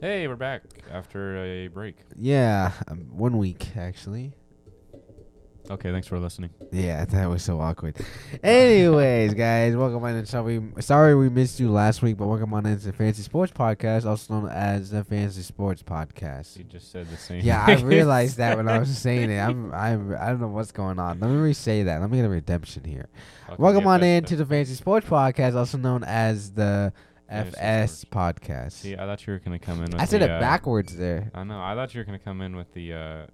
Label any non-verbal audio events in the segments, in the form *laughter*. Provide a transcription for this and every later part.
Hey, we're back after a break. Yeah, um, one week actually. Okay, thanks for listening. Yeah, *laughs* that was so awkward. Anyways, *laughs* guys, welcome on. Sorry, sorry we missed you last week, but welcome on into the Fantasy Sports Podcast, also known as the Fancy Sports Podcast. You just said the same. Yeah, I realized that when I was *laughs* saying it. I'm, I'm, I don't know what's going on. Let me re-say that. Let me get a redemption here. Fucking Welcome get on in to the Fancy Sports Podcast, also known as the FS Podcast. See, I thought you were gonna come in. With I said the, it uh, backwards there. I know. I thought you were gonna come in with the uh,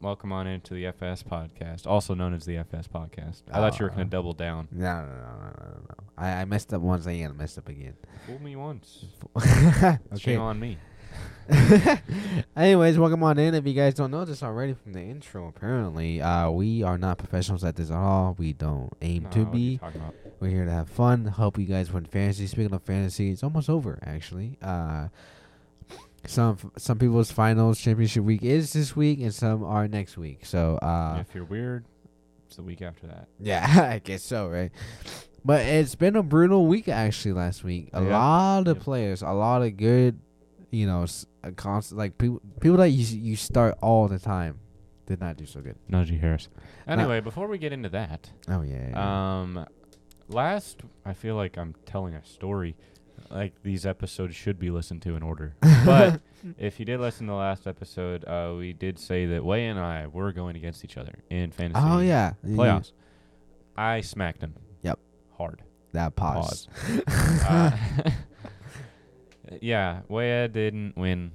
welcome on into the FS podcast, also known as the FS podcast. I thought you were Uh, gonna double down. No, no, no, no, no, no. I, I messed up once. I ain't gonna mess up again. Fool me once. *laughs* okay. Shame on me. *laughs* Anyways, welcome on in. If you guys don't know this already from the intro, apparently, uh, we are not professionals at this at all. We don't aim No, to what are you be. We're here to have fun. Help you guys win fantasy. Speaking of fantasy, it's almost over actually. Uh, some some people's finals championship week is this week, and some are next week. So uh, if you're weird, it's the week after that. yeah, *laughs* I guess so, right? But it's been a brutal week actually. Last week, a Yeah. lot of players, a lot of good, you know, a constant like people people that you you start all the time did not do so good. Najee Harris. Anyway, before we get into that, Oh yeah, yeah. um, last I feel like I'm telling a story. Like these episodes should be listened to in order. *laughs* But *laughs* if you did listen to the last episode, uh, we did say that Way and I were going against each other in fantasy oh yeah, playoffs. I smacked him. Yep. Hard. that pause. *laughs* Uh, yeah, Waya didn't win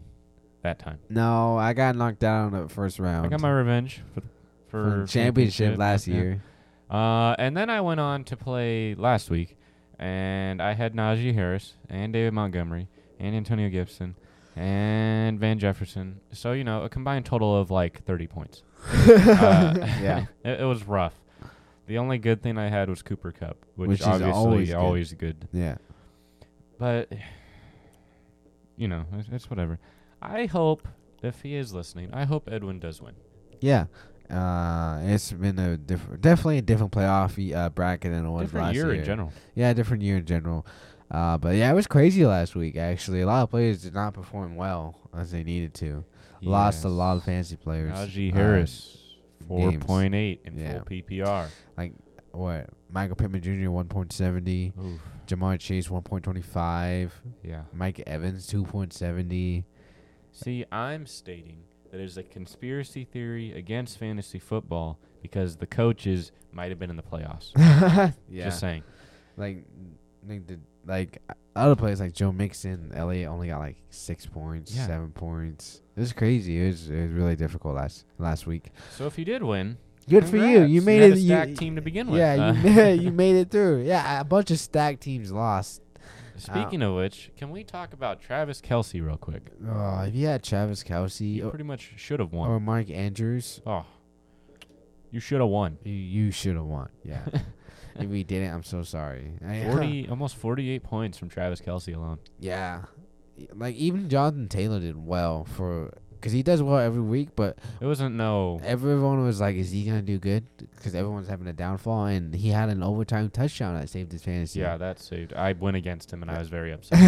that time. no, I got knocked down in the first round. I got my revenge for for From championship last year. Uh, and then I went on to play last week, and I had Najee Harris and David Montgomery and Antonio Gibson and Van Jefferson. So you know, a combined total of like 30 points. *laughs* Uh, yeah, *laughs* it, it was rough. The only good thing I had was Cooper Kupp, which, Which is obviously always always good. good. yeah. But you know, it's, it's whatever. I hope if he is listening, I hope Edwin does win. Yeah. Uh, it's been a different, definitely a different playoff uh, bracket than it was Different last year year. in general. Yeah, different year in general. Uh, but yeah, it was crazy last week. Actually, a lot of players did not perform well as they needed to. Lost a lot of fantasy players. Najee Uh, Harris, four point eight in Yeah. full PPR. Like what? Michael Pittman Jr. one point seventy. Ja'Marr Chase one point twenty five. Yeah. Mike Evans two point seventy. See, I'm stating that is a conspiracy theory against fantasy football because the coaches might have been in the playoffs. *laughs* yeah. Just saying. like like the like other players like Joe Mixon, Elliott only got like six points, Yeah. seven points. It was crazy. It was it was really difficult last last week. So if you did win, Good for you. You made had it. a you- team to begin with. yeah, Uh, you made, *laughs* *laughs* you made it through. Yeah, a bunch of stacked teams lost. Speaking of which, can we talk about Travis Kelce real quick? Oh, if you had Travis You Kelsey or, oh, pretty much should have won. or Mike Andrews, oh, you should have won. you, you should have won. Yeah. *laughs* if we didn't, I'm so sorry. I- *laughs* Forty, almost forty-eight points from Travis Kelce alone. yeah. Like even Jonathan Taylor did well for because he does well every week, but It wasn't no. everyone was like, "Is he gonna do good?" Because everyone's having a downfall, and he had an overtime touchdown that saved his fantasy. Yeah, that saved. I went against him and I was very *laughs* upset.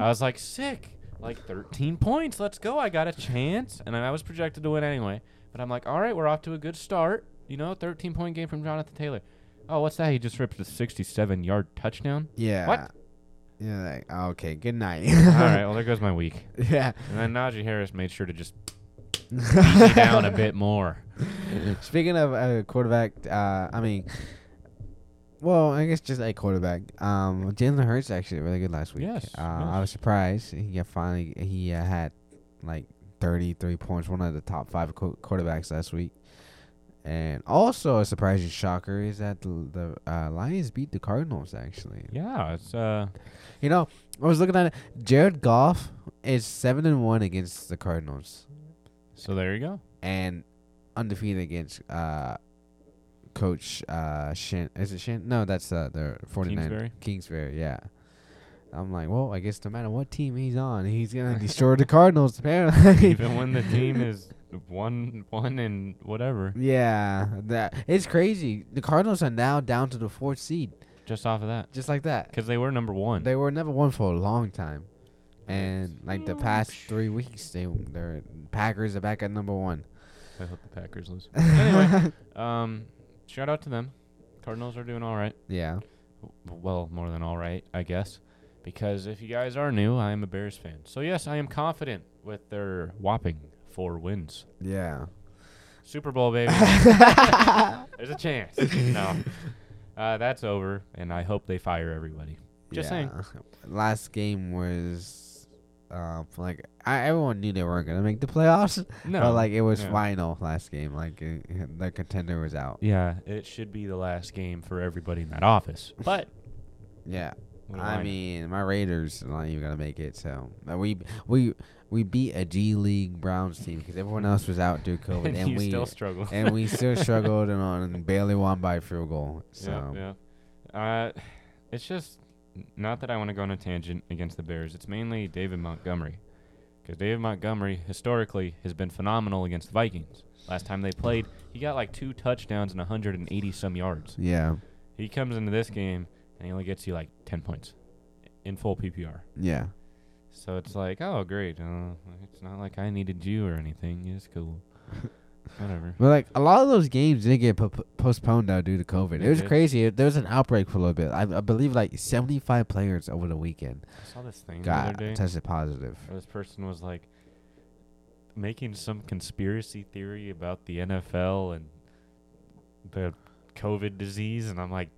I was like, sick. Like 13 points. Let's go. I got a chance. And I was projected to win anyway. But I'm like, all right, we're off to a good start. You know, 13 point game from Jonathan Taylor. Oh, what's that? He just ripped a 67 yard touchdown. yeah. What? Yeah. Like, okay. Good night. all right, well, there goes my week. *laughs* Yeah. And then Najee Harris made sure to just beat down a *laughs* bit more. Speaking of a quarterback, uh, I mean, well, I guess just a quarterback. Um, Jalen Hurts actually really good last week. Yes, Uh, I was surprised. He got finally he uh, had like 33 points, one of the top five qu- quarterbacks last week. And also a surprising shocker is that the, the uh, Lions beat the Cardinals. Actually, Yeah, it's uh, you know, I was looking at it. Jared Goff is seven and one against the Cardinals. so there you go. and undefeated against uh coach uh Shin is it Shin? No, that's uh the 49 Kingsbury? Kingsbury, yeah. I'm like, well, I guess no matter what team he's on, he's gonna *laughs* destroy the Cardinals apparently. *laughs* Even when the team *laughs* is one, one and whatever, yeah, that it's crazy. The Cardinals are now down to the fourth seed, just off of that. just like that. Because they were number one. They were never one for a long time. And like the past three weeks, they their Packers are back at number one. I hope the Packers lose. anyway, um, shout out to them. Cardinals are doing all right. Yeah. W- Well, more than all right, I guess. Because if you guys are new, I am a Bears fan. So yes, I am confident with their whopping four wins. Yeah. Super Bowl, baby. *laughs* There's a chance. no. Uh, that's over, and I hope they fire everybody. Just saying. Last game was, um, like I, everyone knew they weren't gonna make the playoffs. No. But like it was yeah. final last game. Like uh, the contender was out. Yeah, it should be the last game for everybody in that office. But Yeah. I mean, my Raiders are not even gonna make it. So we we we beat a G League Browns team because everyone else was out due to *laughs* COVID, and, and we still struggled, and we still struggled and, on, and barely won by a field goal. So Yeah, yeah. Uh, it's just not that I want to go on a tangent against the Bears. It's mainly David Montgomery, because David Montgomery historically has been phenomenal against the Vikings. Last time they played, he got like two touchdowns and 180 some yards. yeah, He comes into this game and he only gets you like 10 points in full PPR. yeah, So it's like, oh great, uh, it's not like I needed you or anything. It's cool. *laughs* Whatever. but like a lot of those games did get po- postponed now due to COVID. They It was did. crazy. There was an outbreak for a little bit. I, I believe like seventy five players over the weekend I saw this thing the other got day. tested positive. this person was like making some conspiracy theory about the NFL and the COVID disease, and I'm like,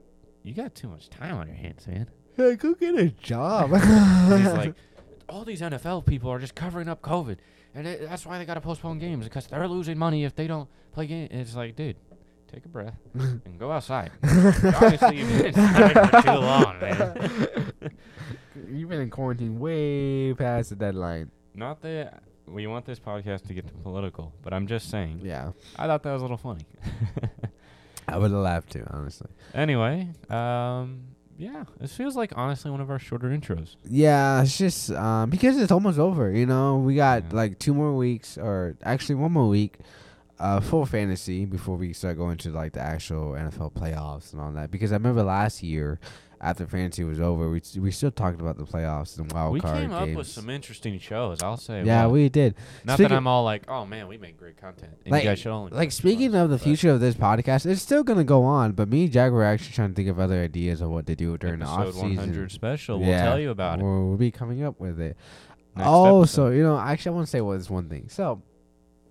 you got too much time on your hands, man. Yeah, go get a job. *laughs* He's like, *laughs* all these NFL people are just covering up COVID, and it, that's why they got to postpone games because they're losing money if they don't play games. It's like, dude. Take a breath *laughs* and go outside. Obviously, you've been inside for too long, man. You've been in quarantine way past the deadline. Not that we want this podcast to get political, but I'm just saying. Yeah, I thought that was a little funny. I would have laughed too, honestly. anyway, um, yeah, this feels like honestly one of our shorter intros. Yeah, it's just um, because it's almost over. You know, we got Yeah. like two more weeks, or actually one more week, uh, for fantasy before we start going to like the actual NFL playoffs and all that. Because I remember last year, after fantasy was over, we we still talked about the playoffs and wild we card came games. up with some interesting shows. I'll say. yeah, well, we did. Not speaking- that I'm all like, oh man, we make great content. And Like- you guys should only Like speaking of the future of this podcast, it's still gonna go on. But me and Jack were actually trying to think of other ideas of what to do during the off episode season. 100 special. We'll Yeah, tell you about it. We'll, be coming up with it. Next oh, episode. so you know, actually, I want to say well, this one thing. So,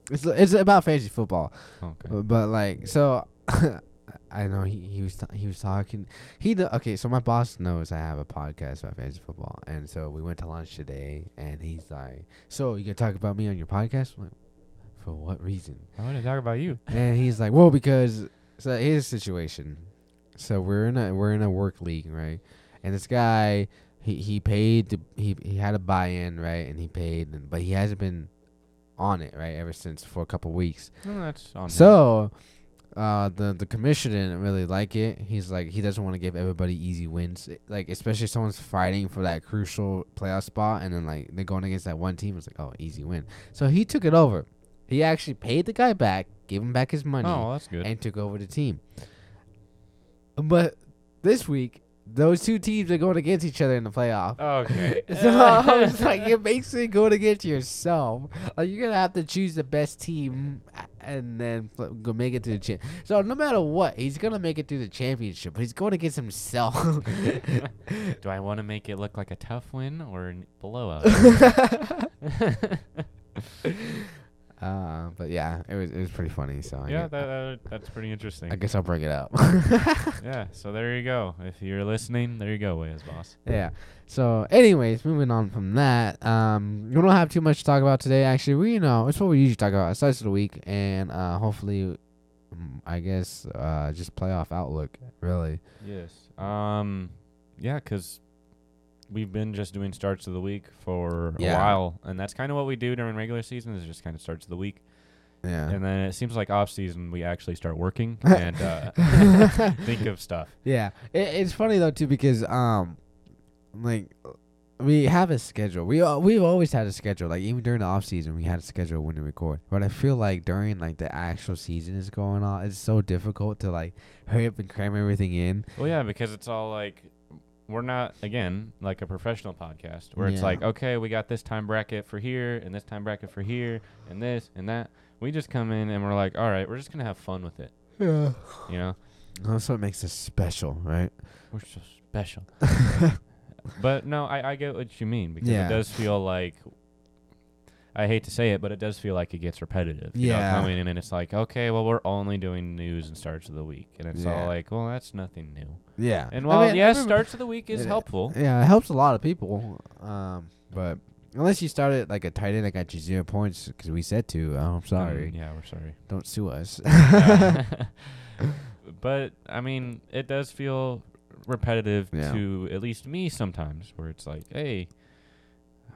it's it's about fantasy football, okay. but like, so *laughs* I know he he was t- he was talking. He kn- okay. So my boss knows I have a podcast about fantasy football, and so we went to lunch today, and he's like, "So you gonna talk about me on your podcast?" I'm like, For what reason? I want to talk about you. And he's like, "Well, because so here's the situation. So we're in a we're in a work league, right? And this guy, he he paid to, he he had a buy-in, right? And he paid, and, but he hasn't been on it, right, ever since for a couple weeks. No, that's on him. Uh, the the commissioner didn't really like it. He's like, he doesn't want to give everybody easy wins, eh, like especially if someone's fighting for that crucial playoff spot, and then like they're going against that one team. It's like, oh, easy win. So he took it over. He actually paid the guy back, gave him back his money, Oh, that's good. and took over the team. But this week, those two teams are going against each other in the playoff. Okay. *laughs* So *laughs* I was like, you're basically going against yourself. Like you're gonna have to choose the best team and then go make it to the champ. So no matter what, he's gonna make it through the championship. But he's going against himself. *laughs* Do I want to make it look like a tough win or a blowout? Uh, but yeah, it was it was pretty funny. So yeah, that, that, that's pretty interesting. I guess I'll bring it up. *laughs* yeah, *laughs* so there you go. If you're listening, there you go, Wayas boss. Yeah. So, anyways, moving on from that, um, we don't have too much to talk about today. Actually, we you know it's what we usually talk about. Starts of the week, and uh, hopefully, mm, I guess, uh, just playoff outlook. Really. Yes. Um, yeah, 'cause we've been just doing starts of the week for Yeah. a while, and that's kind of what we do during regular season is just kind of starts of the week, Yeah. and then it seems like off season we actually start working *laughs* and uh, *laughs* think of stuff. Yeah. It, it's funny though too because um, like. We have a schedule. We al- we've always had a schedule. Like even during the off season, we had a schedule when to record. But I feel like during like the actual season is going on, it's so difficult to like hurry up and cram everything in. Well, yeah, because it's all like we're not again like a professional podcast where it's Yeah. like, okay, we got this time bracket for here and this time bracket for here and this and that. We just come in and we're like, all right, we're just gonna have fun with it. Yeah. You know, That's what makes us special, right? we're so special. *laughs* but no, I, I get what you mean because Yeah. it does feel like. I hate to say it, but it does feel like it gets repetitive. You know, Yeah. coming in and it's like, okay, well, we're only doing news and starts of the week, and it's Yeah. all like, well, that's nothing new. Yeah. And I while mean, yes, starts of the week is it- helpful. Yeah, it helps a lot of people. Um, but unless you started like a tight end that got you zero points because we said to, oh, I'm sorry. Mm, yeah, we're sorry. Don't sue us. *laughs* *laughs* but I mean, it does feel repetitive Yeah. to at least me sometimes, where it's like, hey,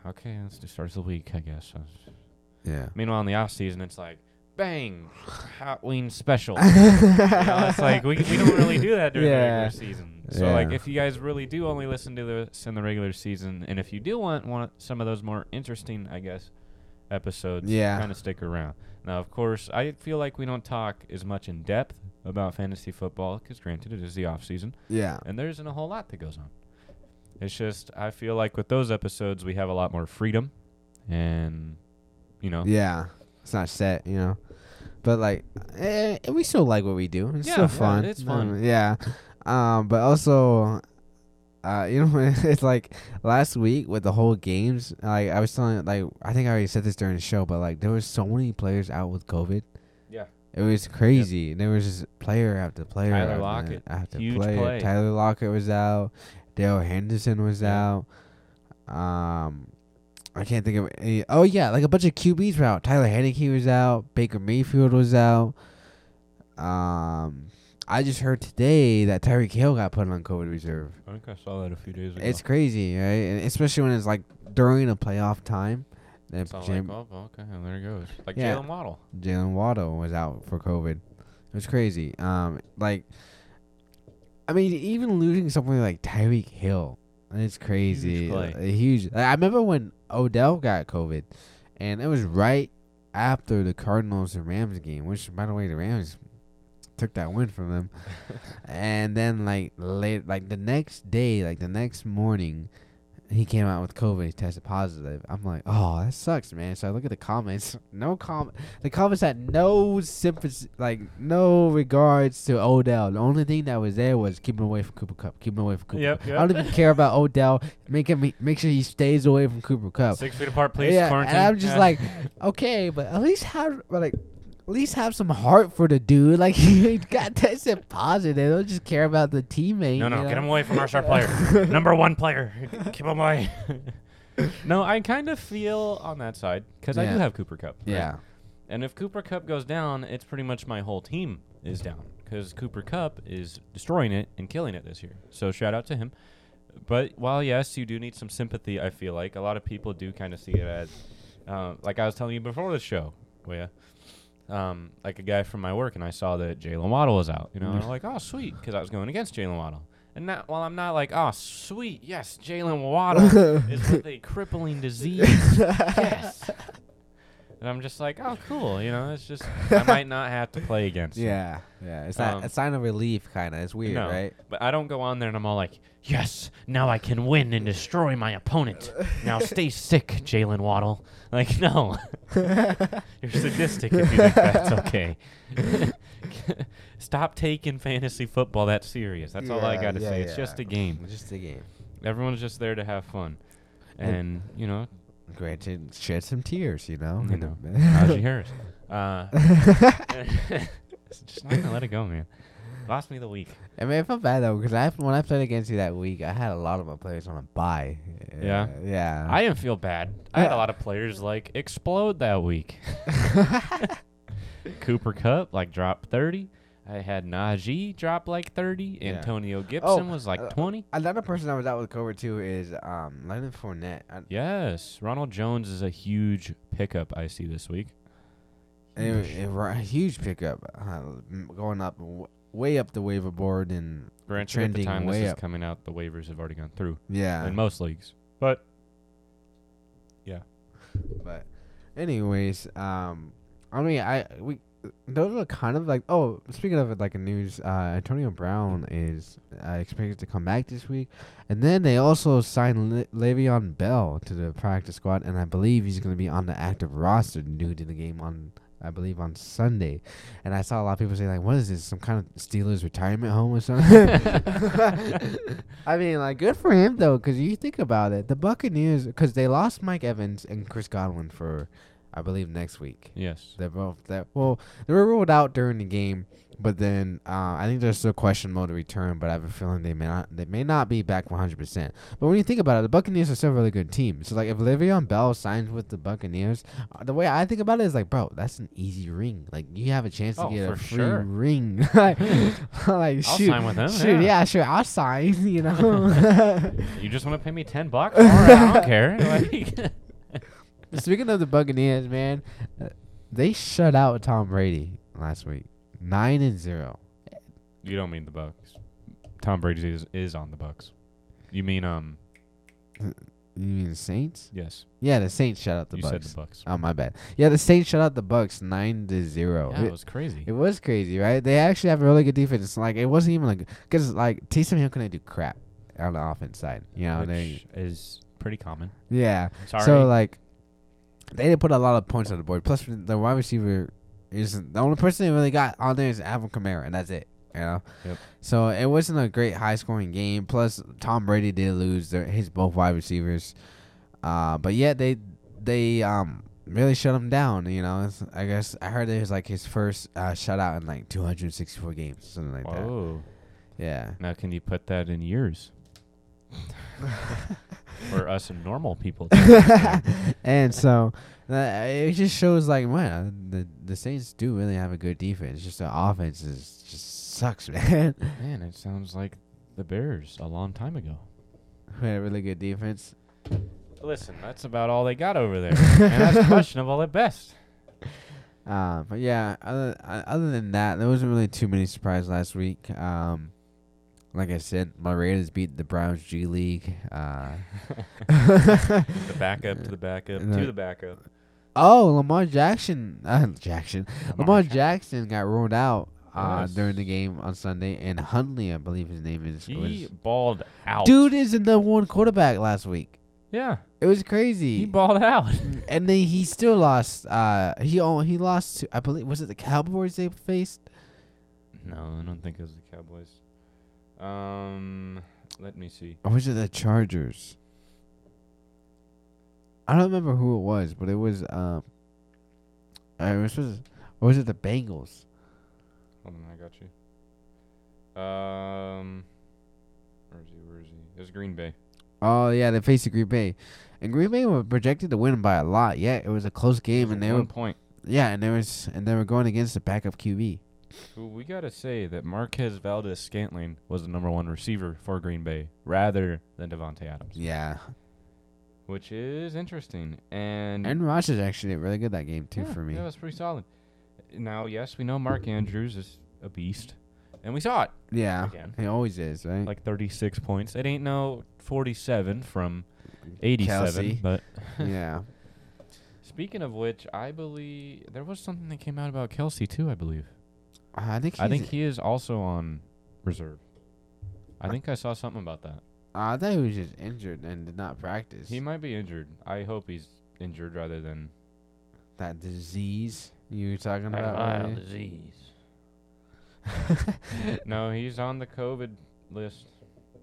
okay, let's do starts of the week, I guess. yeah. Meanwhile, in the off season, it's like, bang, Halloween special. *laughs* you know, it's like we we don't really do that during the Yeah. regular season. So like, Yeah. if you guys really do only listen to this in the regular season, and if you do want want some of those more interesting, I guess, episodes, Yeah. kind of stick around. Now, of course, I feel like we don't talk as much in depth about fantasy football because, granted, it is the off season, Yeah. and there isn't a whole lot that goes on. It's just I feel like with those episodes, we have a lot more freedom, and you know, Yeah. It's not set, you know. But like, eh, we still like what we do. It's Yeah, still yeah, fun. it's fun. Um, yeah. Um, but also, uh, *laughs* you know, it's like last week with the whole games. Like I was telling, like I think I already said this during the show, but like there was so many players out with COVID. Yeah. It was crazy. There was just player after player. Tyler after- Lockett, after huge player. play. Tyler Lockett was out. Dale Henderson was out. Um, I can't think of any. Oh yeah, like a bunch of QBs were out. Tyler Heinicke was out. Baker Mayfield was out. Um, I just heard today that Tyreek Hill got put on COVID reserve. I think I saw that a few days ago. It's crazy, right? And especially when it's like during a playoff time. Then Jam- like, oh, okay, and there it goes. Like Yeah. Jaylen Waddle. Jaylen Waddle was out for COVID. It was crazy. Um, like, I mean, even losing something like Tyreek Hill, it's crazy. play. A huge. like, I remember when Odell got COVID, and it was right after the Cardinals and Rams game. Which, by the way, the Rams took that win from them. *laughs* and then, like late, like the next day, like the next morning. He came out with COVID. He tested positive. I'm like, oh, that sucks, man. So I look at the comments. *laughs* No comment. The comments had no sympathy, like no regards to Odell. The only thing that was there was keep him away from Cooper Kupp. Keep him away from Cooper. Yep, Cup. yep. I don't even care about Odell. Make him make sure he stays away from Cooper Kupp. Six feet apart, please. yeah, quarantine. and I'm just Yeah. like, okay, but at least have like. At least have some heart for the dude. *laughs* Like he got tested positive. They don't just care about the teammate. no, no, you get know? him away from our star player. *laughs* Number one player. Keep him away. *laughs* no, I kind of feel on that side because I do have Cooper Kupp. right? Yeah. And if Cooper Kupp goes down, it's pretty much my whole team is down because Cooper Kupp is destroying it and killing it this year. So shout out to him. But while yes, you do need some sympathy, I feel like a lot of people do kind of see it as, uh, like I was telling you before the show, Leah, um, like a guy from my work, and I saw that Jaylen Waddle was out. You know, and I'm like, oh sweet, because I was going against Jaylen Waddle. And not, while I'm not like, oh sweet, yes, Jaylen Waddle *laughs* is with a crippling disease. *laughs* yes. And I'm just like, oh, cool. You know, it's just I *laughs* might not have to play against. him. Yeah, yeah. It's not Um, a sign of relief, kind of. It's weird, No. right? But I don't go on there and I'm all like, yes, now I can win and destroy my opponent. Now *laughs* stay sick, Jaylen Waddle. Like, no. *laughs* You're sadistic if you think that's okay. Stop taking fantasy football that serious. That's all I got to yeah, say. It's just a game. It's Just a game. Everyone's just there to have fun. And, you know, Granted, shed some tears, you know. You know, *laughs* Najee Harris. Uh, *laughs* *laughs* just not to let it go, man. Lost me the week. I mean, I felt bad though because I when I played against you that week, I had a lot of my players on a bye. Yeah? yeah. I didn't feel bad. I had a lot of players like explode that week. Cooper Kupp like dropped 30. I had Najee drop like 30. Yeah. Antonio Gibson was like uh, 20. Another person that was out with COVID too is um Leonard Fournette. I, Yes, Ronald Jones is a huge pickup I see this week. it, it, a huge pickup, uh, going up w- way up the waiver board and Granted, at the Trending time this way is up. coming out, the waivers have already gone through yeah. in most leagues. But yeah, But anyways, um I mean I we those are kind of like oh speaking of like a news uh antonio brown is uh, expected to come back this week. And then they also signed Le- le'veon bell to the practice squad and i believe he's going to be on the active roster due to the game on i believe on sunday. And i saw a lot of people say like what is this some kind of steelers retirement home or something? *laughs* I mean like good for him though because you think about it the buccaneers because they lost mike evans and chris godwin for i believe next week Yes. they're both that well, they were ruled out during the game, but then uh, I think there's still question questionable to return. But I have a feeling they may not they may not be back 100. percent But when you think about it, the Buccaneers are still a really good team. So like if Le'Veon Bell signs with the Buccaneers, uh, the way I think about it is like, bro, that's an easy ring. Like you have a chance to Oh, get a free sure. ring. *laughs* *laughs* like, *laughs* like, I'll shoot, sign with them, Shoot, yeah. yeah, sure, I'll sign. You know. You just want to pay me ten bucks? All right, I don't care. Like, Speaking of the Buccaneers, man, uh, they shut out Tom Brady last week, nine and zero. you don't mean the Bucks. Tom Brady is is on the Bucks. You mean um? You mean the Saints? Yes. Yeah, the Saints shut out the you Bucks. said the Bucks. Oh my bad. Yeah, the Saints shut out the Bucks nine to zero. yeah, it, it was crazy. it was crazy, right? They actually have a really good defense. Like it wasn't even like because like Taysom Hill couldn't do crap on the offense side. You know, they, which is pretty common. yeah. Sorry. So like they didn't put a lot of points on the board. Plus the wide receiver is the only person they really got on there is Alvin Kamara, and that's it. You know. Yep. So it wasn't a great high scoring game. Plus Tom Brady did lose their, his both wide receivers. Uh, but yet they they um really shut him down. You know. It's, I guess I heard it was like his first uh, shutout in like 264 games, something like that. Whoa. Yeah. Now can you put that in years? *laughs* For us normal people. *laughs* and so uh, it just shows like man, the the Saints do really have a good defense. Just the offense is just sucks, *laughs* man. Man, it sounds like the Bears a long time ago. we had a really good defense. Listen, that's about all they got over there, and that's questionable at best. Uh, but yeah, other uh, other than that, there wasn't really too many surprises last week. Um, like I said, my Raiders beat the Browns G League. Uh, *laughs* The backup to the backup No. to the backup. oh, Lamar Jackson, uh, Jackson, Lamar Lamar Jackson got ruled out uh, Yes. during the game on Sunday, and Huntley, I believe his name is, He was balled out. dude is the number one quarterback last week. Yeah, It was crazy. he balled out. *laughs* and then he still lost. Uh, he he lost to I believe was it the Cowboys they faced. No, I don't think it was the Cowboys. Um, let me see. Or was it the Chargers? I don't remember who it was, but it was um. It was, was or was it the Bengals? Hold on, I got you. Um, where is he? Where is he? It was Green Bay. Oh yeah, they faced the Green Bay, and Green Bay were projected to win by a lot. Yeah, it was a close game, and they one were point. yeah, and there was and they were going against the backup QB. Who we gotta say that Marquez Valdes-Scantling was the number one receiver for Green Bay rather than Davante Adams, Yeah, which is interesting. And Aaron Rodgers actually did really good that game too yeah, for me. that was pretty solid. Now, yes, we know Mark Andrews is a beast, and we saw it Yeah, again. he always is, right? like 36 points. It ain't no 47 from 87, Kelce. but *laughs* yeah. speaking of which, I believe there was something that came out about Kelce too. I believe. I think I think he is also on reserve. I think I saw something about that. I thought he was just injured and did not practice. He might be injured. I hope he's injured rather than that disease you were talking about. earlier. disease. *laughs* no, he's on the COVID list.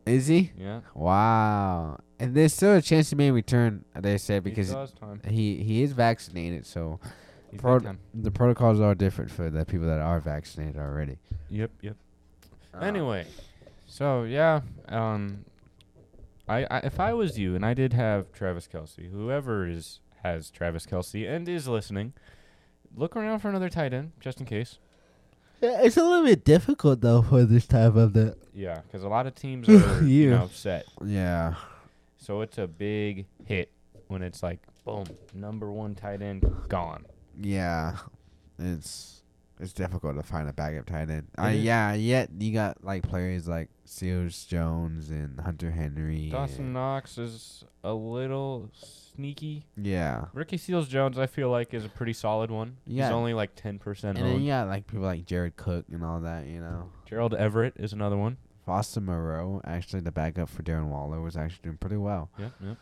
Is he? Yeah, Wow. And there's still a chance he may return. They said he because still has time. he he is vaccinated, so He's Pro- the protocols are different for the people that are vaccinated already. Yep, yep. Uh, Anyway, so yeah, um, I, I if I was you and I did have Travis Kelce, whoever is has Travis Kelce and is listening, look around for another tight end just in case. Yeah, it's a little bit difficult though for this time of the. Yeah, because a lot of teams *laughs* are you Yeah. know set, Yeah. so it's a big hit when it's like boom, number one tight end gone. Yeah. It's it's difficult to find a backup tight end. Uh, yeah, yet you got like players like Seals Jones and Hunter Henry. Dawson Knox is a little sneaky. yeah. Ricky Seals Jones, I feel like, is a pretty solid one. Yeah. He's only like ten percent And then you got like people like Jared Cook and all that, you know. Gerald Everett is another one. Foster Moreau, actually the backup for Darren Waller, was actually doing pretty well. Yep, yep.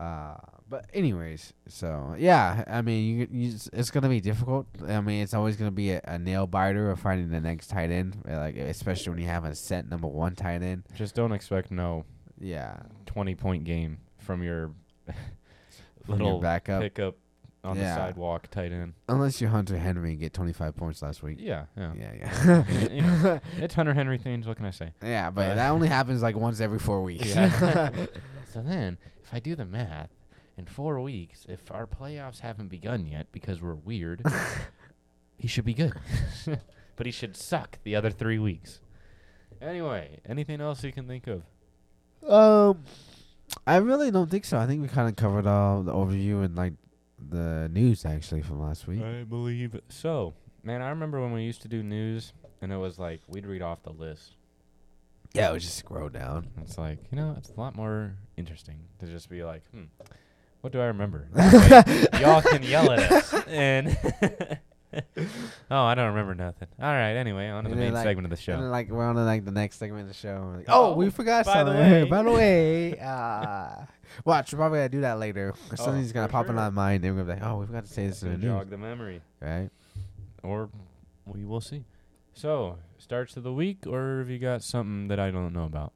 Uh, but anyways, so yeah, I mean, you, you it's- gonna be difficult. I mean, it's always gonna be a, a nail biter of finding the next tight end, uh, like especially when you have a set number one tight end. Just don't expect no Yeah, twenty point game from your *laughs* from your little backup, pickup on Yeah. the sidewalk tight end. unless you're Hunter Henry and get 25 points last week. Yeah, yeah. Yeah, yeah, *laughs* You *laughs* know, It's Hunter Henry things. What can I say? yeah. But Uh, that only happens like once every four weeks. Yeah. so then, if I do the math, in four weeks, if our playoffs haven't begun yet because we're weird, *laughs* he should be good. *laughs* but he should suck the other three weeks. Anyway, anything else you can think of? Um, I really don't think so. I think we kind of covered all the overview and like the news actually from last week. I believe so. Man, I remember when we used to do news, and it was like we'd read off the list. Yeah, it was just scroll down. It's like you know, it's a lot more interesting to just be like, hmm, what do I remember? *laughs* Way Y'all can yell at us, and *laughs* oh, I don't remember nothing. All right, anyway, on to the main like- segment of the show. like we're on to, like the next segment of the show. Like, oh, Oh, we forgot by the something. way. *laughs* by the way, uh, watch. We're probably gonna do that later. Oh, Something's gonna pop in sure. our mind, and we're gonna be like, oh, we forgot to say this in the jog the memory, right? or we will see. So, starts of the week, or have you got something that I don't know about?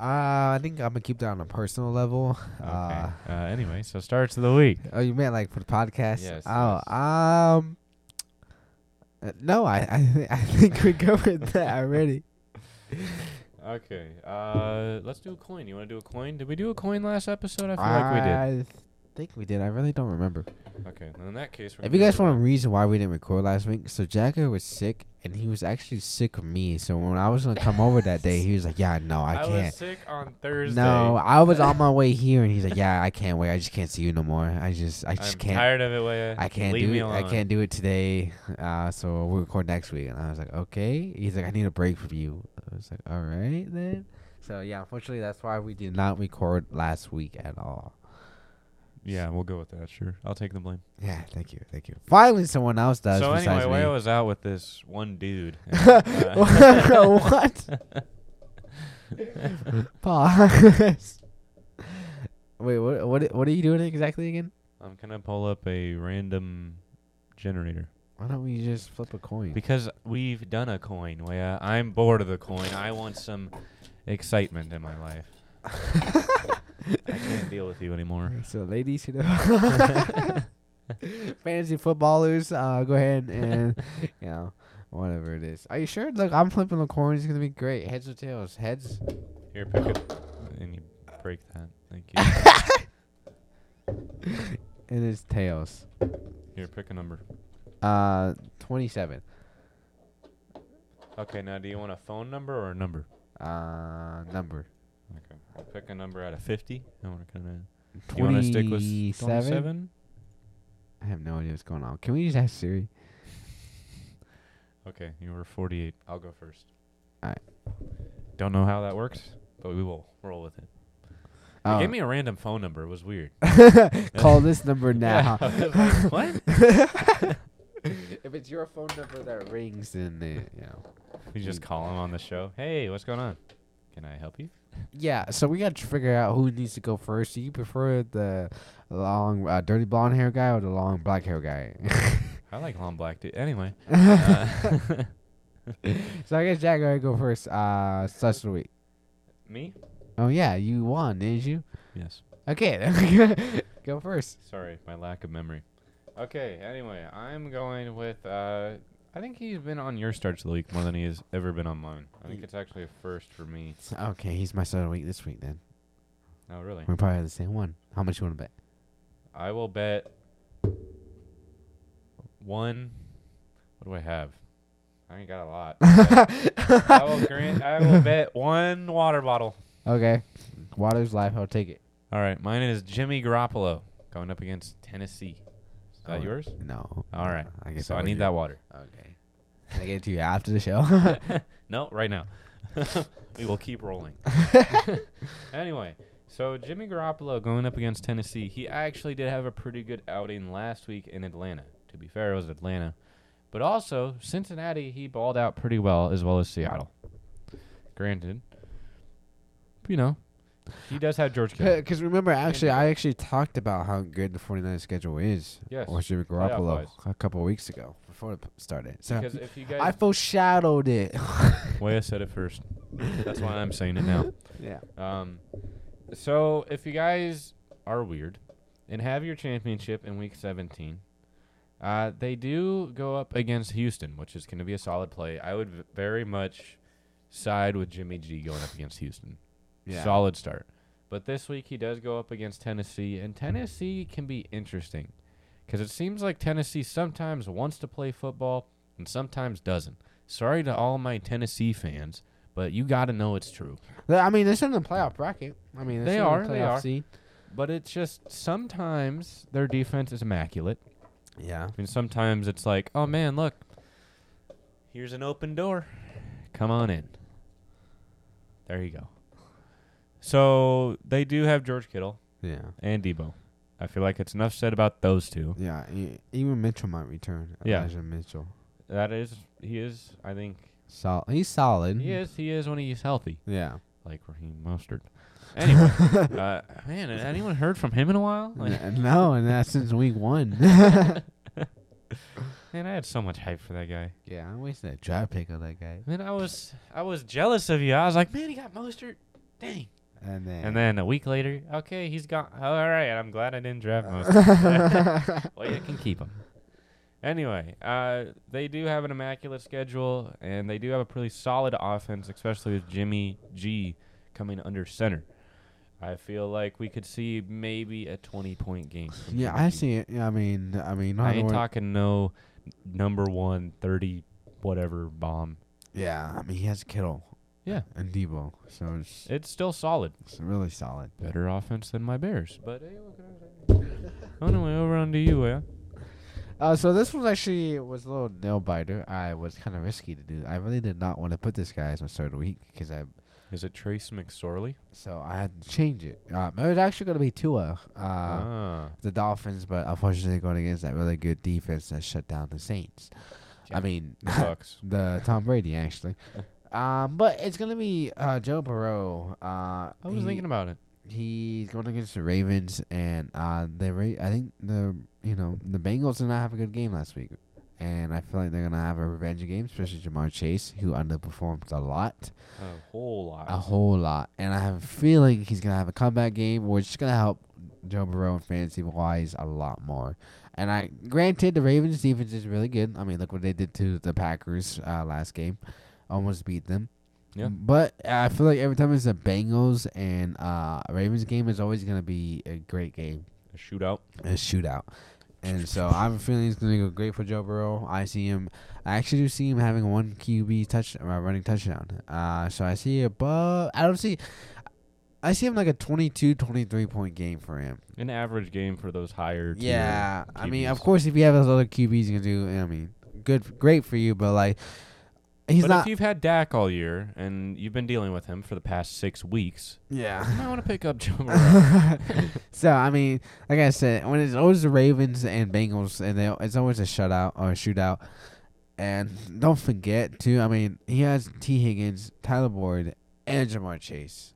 Uh, I think I'm gonna keep that on a personal level. Okay. Uh, Uh, anyway, so starts of the week. oh, you meant like for the podcast? Yes, Oh, yes. um, uh, no, I I, thi- I think we covered that already. *laughs* Okay. Uh, let's do a coin. You want to do a coin? Did we do a coin last episode? I feel like we did. I think we did. I really don't remember. Okay. Then in that case, If you guys want a reason why we didn't record last week, so Jagger was sick, and he was actually sick of me. So when I was gonna come over that day, he was like, "Yeah, no, I, *laughs* I can't." was sick on Thursday. No, I was on my *laughs* way here, and he's like, "Yeah, I can't wait. I just can't see you no more. I just, I just I'm can't. tired of it. Way I can't leave do it. I can't do it today. Uh, so we'll record next week." And I was like, "Okay." He's like, "I need a break from you." I was like, "All right then." So yeah, unfortunately, that's why we did not record last week at all. Yeah, we'll go with that. Sure, I'll take the blame. Yeah, thank you, thank you. Finally, someone else does. so anyway, besides. Wayo was out with this one dude. *laughs* and, uh, what? *laughs* Pause. Wait, what? What? What are you doing exactly again? I'm gonna pull up a random generator Why don't we just flip a coin? because we've done a coin. Waya, I'm bored of the coin. I want some excitement in my life. *laughs* I can't deal with you anymore. *laughs* so, ladies, you know, *laughs* fantasy footballers, uh, go ahead and *laughs* you know, whatever it is. Are you sure? Look, I'm flipping the coin. It's gonna be great. Heads or tails? Heads. Here, pick it, and you break that. Thank you. It is tails. Here, pick a number. Uh, twenty-seven. Okay, now do you want a phone number or a number? Uh, number. I'll pick a number out of 50. And we're gonna. You want to stick with 27? 27? I have no idea what's going on. Can we just ask Siri? Okay, you were 48. I'll go first. Alright. Don't know how that works, but we will roll with it. They Oh. gave me a random phone number. It was weird. *laughs* Call this number *laughs* now. Yeah, like, what? *laughs* if it's your phone number that rings, then uh, you know. You just call him on the show. Hey, what's going on? Can I help you? Yeah, so we got to figure out who needs to go first. Do you prefer the long, uh, dirty blonde hair guy or the long black hair guy? *laughs* I like long black dude. Anyway. *laughs* Uh, *laughs* so I guess Jack go first. Uh, such the week. me? Oh yeah, you won, didn't you? Yes. Okay, go first. Sorry, my lack of memory. Okay, anyway, I'm going with uh I think he's been on your starts of the week more than he has ever been on mine. I think it's actually a first for me. Okay, he's my son of the week this week. Then Oh really? we probably have the same one. How much you want to bet? I will bet one what do I have? I ain't got a lot. but *laughs* I will grant I will bet *laughs* one water bottle. Okay, water's life. I'll take it. All right, mine is Jimmy Garoppolo going up against Tennessee. Is that Oh, yours? No. All right. I guess So I need be- that water. Okay. Can I get it to you after the show? *laughs* no, right now. *laughs* we will keep rolling. *laughs* anyway, so Jimmy Garoppolo going up against Tennessee. He actually did have a pretty good outing last week in Atlanta. To be fair, it was Atlanta. But also, Cincinnati, he balled out pretty well, as well as Seattle. Granted, you know, he does have George Kittle. *laughs* Because remember, actually, I actually talked about how good the 49ers schedule is. Yes, Or Jimmy Garoppolo a couple of weeks ago before it started. So Because if you guys I foreshadowed it. *laughs* way I said it first. That's why I'm saying it now. *laughs* yeah. Um, so if you guys are weird and have your championship in week 17, uh, they do go up against Houston, which is going to be a solid play. I would v- very much side with Jimmy G going up against Houston. Yeah. Solid start. But this week he does go up against Tennessee, and Tennessee can be interesting because it seems like Tennessee sometimes wants to play football and sometimes doesn't. Sorry to all my Tennessee fans, but you got to know it's true. I mean, they're in the playoff bracket. I mean, They in the they are. seed. But it's just sometimes their defense is immaculate. Yeah. I mean, sometimes it's like, oh man, look, here's an open door. Come on in. There you go. So they do have George Kittle Yeah. and Deebo. I feel like it's enough said about those two. Yeah. e- Even Mitchell might return. Yeah. Elijah Mitchell. That is, he is. I think Sol- he's solid. he is. He is when he's healthy, Yeah. like Raheem Mostert. Anyway, *laughs* uh, man, has anyone heard from him in a while? Like, N- no, and that's since week one. *laughs* *laughs* man, I had so much hype for that guy. yeah, I wasted a draft pick on that guy. Man, I was I was jealous of you. I was like, man, he got Mostert. Dang. And then. And then a week later, okay, he's gone. All right, I'm glad I didn't draft Mostert. *laughs* well, you can keep him. Anyway, uh, they do have an immaculate schedule, and they do have a pretty solid offense, especially with Jimmy G coming under center. I feel like we could see maybe a 20 point game. yeah, Jimmy I G. see it. Yeah, I mean, I mean, I ain't talking no number one 30 whatever bomb. Yeah, I mean, he has a Kittle. Yeah. And Deebo, so it's, It's still solid. it's really solid. better offense than my Bears. But hey, what can I say? anyway, over on to you, yeah. Uh, so this was actually was a little nail biter. I was kind of risky to do. I really did not want to put this guy as my start of the week because I Is it Trace McSorley? so I had to change it. Um, it was actually going to be Tua, uh, ah, the Dolphins, but unfortunately going against that really good defense that shut down the Saints. Yeah. I mean, *laughs* the Tom Brady actually. *laughs* um, but it's gonna be uh, Joe Burrow. Uh, I was he- thinking about it. he's going against the Ravens, and uh, the Ra- I think the you know the Bengals did not have a good game last week, and I feel like they're gonna have a revenge game, especially Ja'Marr Chase, who underperformed a lot, A whole lot. a whole lot, and I have a feeling he's gonna have a comeback game, which is gonna help Joe Burrow in fantasy wise a lot more. And I granted the Ravens defense is really good. I mean, look what they did to the Packers uh, last game, almost beat them. Yeah. But I feel like every time it's a Bengals and uh, Ravens game, is always gonna be a great game, A shootout. a shootout. And so I have a feeling it's gonna go great for Joe Burrow. I see him. I actually do see him having one QB touch, uh, running touchdown. Uh, so I see above. I don't see. I see him like a 22, 23 point game for him. An average game for those higher. Yeah, I mean, of course, if you have those other QBs, you can do. I mean, good, great for you, but like, he's but not. if you've had Dak all year and you've been dealing with him for the past six weeks, yeah. you might want to pick up *laughs* Joe Burrow. *laughs* so I mean, like I said, when it's always the Ravens and Bengals, and they, it's always a shutout or a shootout. And don't forget too. I mean, he has Tee Higgins, Tyler Boyd, and Ja'Marr Chase,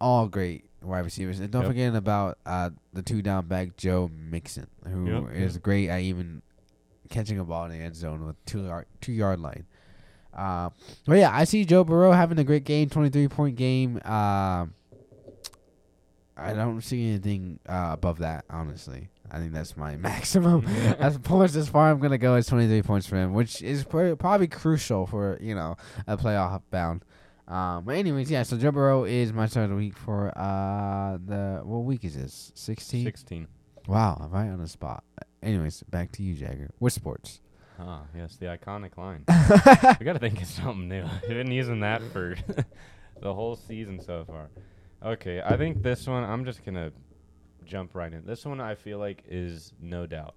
all great wide receivers. And don't Yep. forget about uh, the two down back Joe Mixon, who is Yep, great at even catching a ball in the end zone with two yard two yard line. Uh, but yeah, I see Joe Burrow having a great game, twenty three point game. Um, I don't see anything uh, above that, honestly. I think that's my *laughs* maximum. *laughs* as far as far I'm gonna go is 23 points for him, which is pr- probably crucial for you know a playoff bound. Um, but anyways, yeah. So Joe Burrow is my start of the week for uh the what week is this? 16. 16. Wow, I'm right on the spot. Anyways, back to you, Jagger. What sports? Ah, yes, the iconic line. *laughs* we got to think of something new. *laughs* We've been using that for *laughs* the whole season so far. Okay, I think this one, I'm just going to jump right in. This one I feel like is no doubt.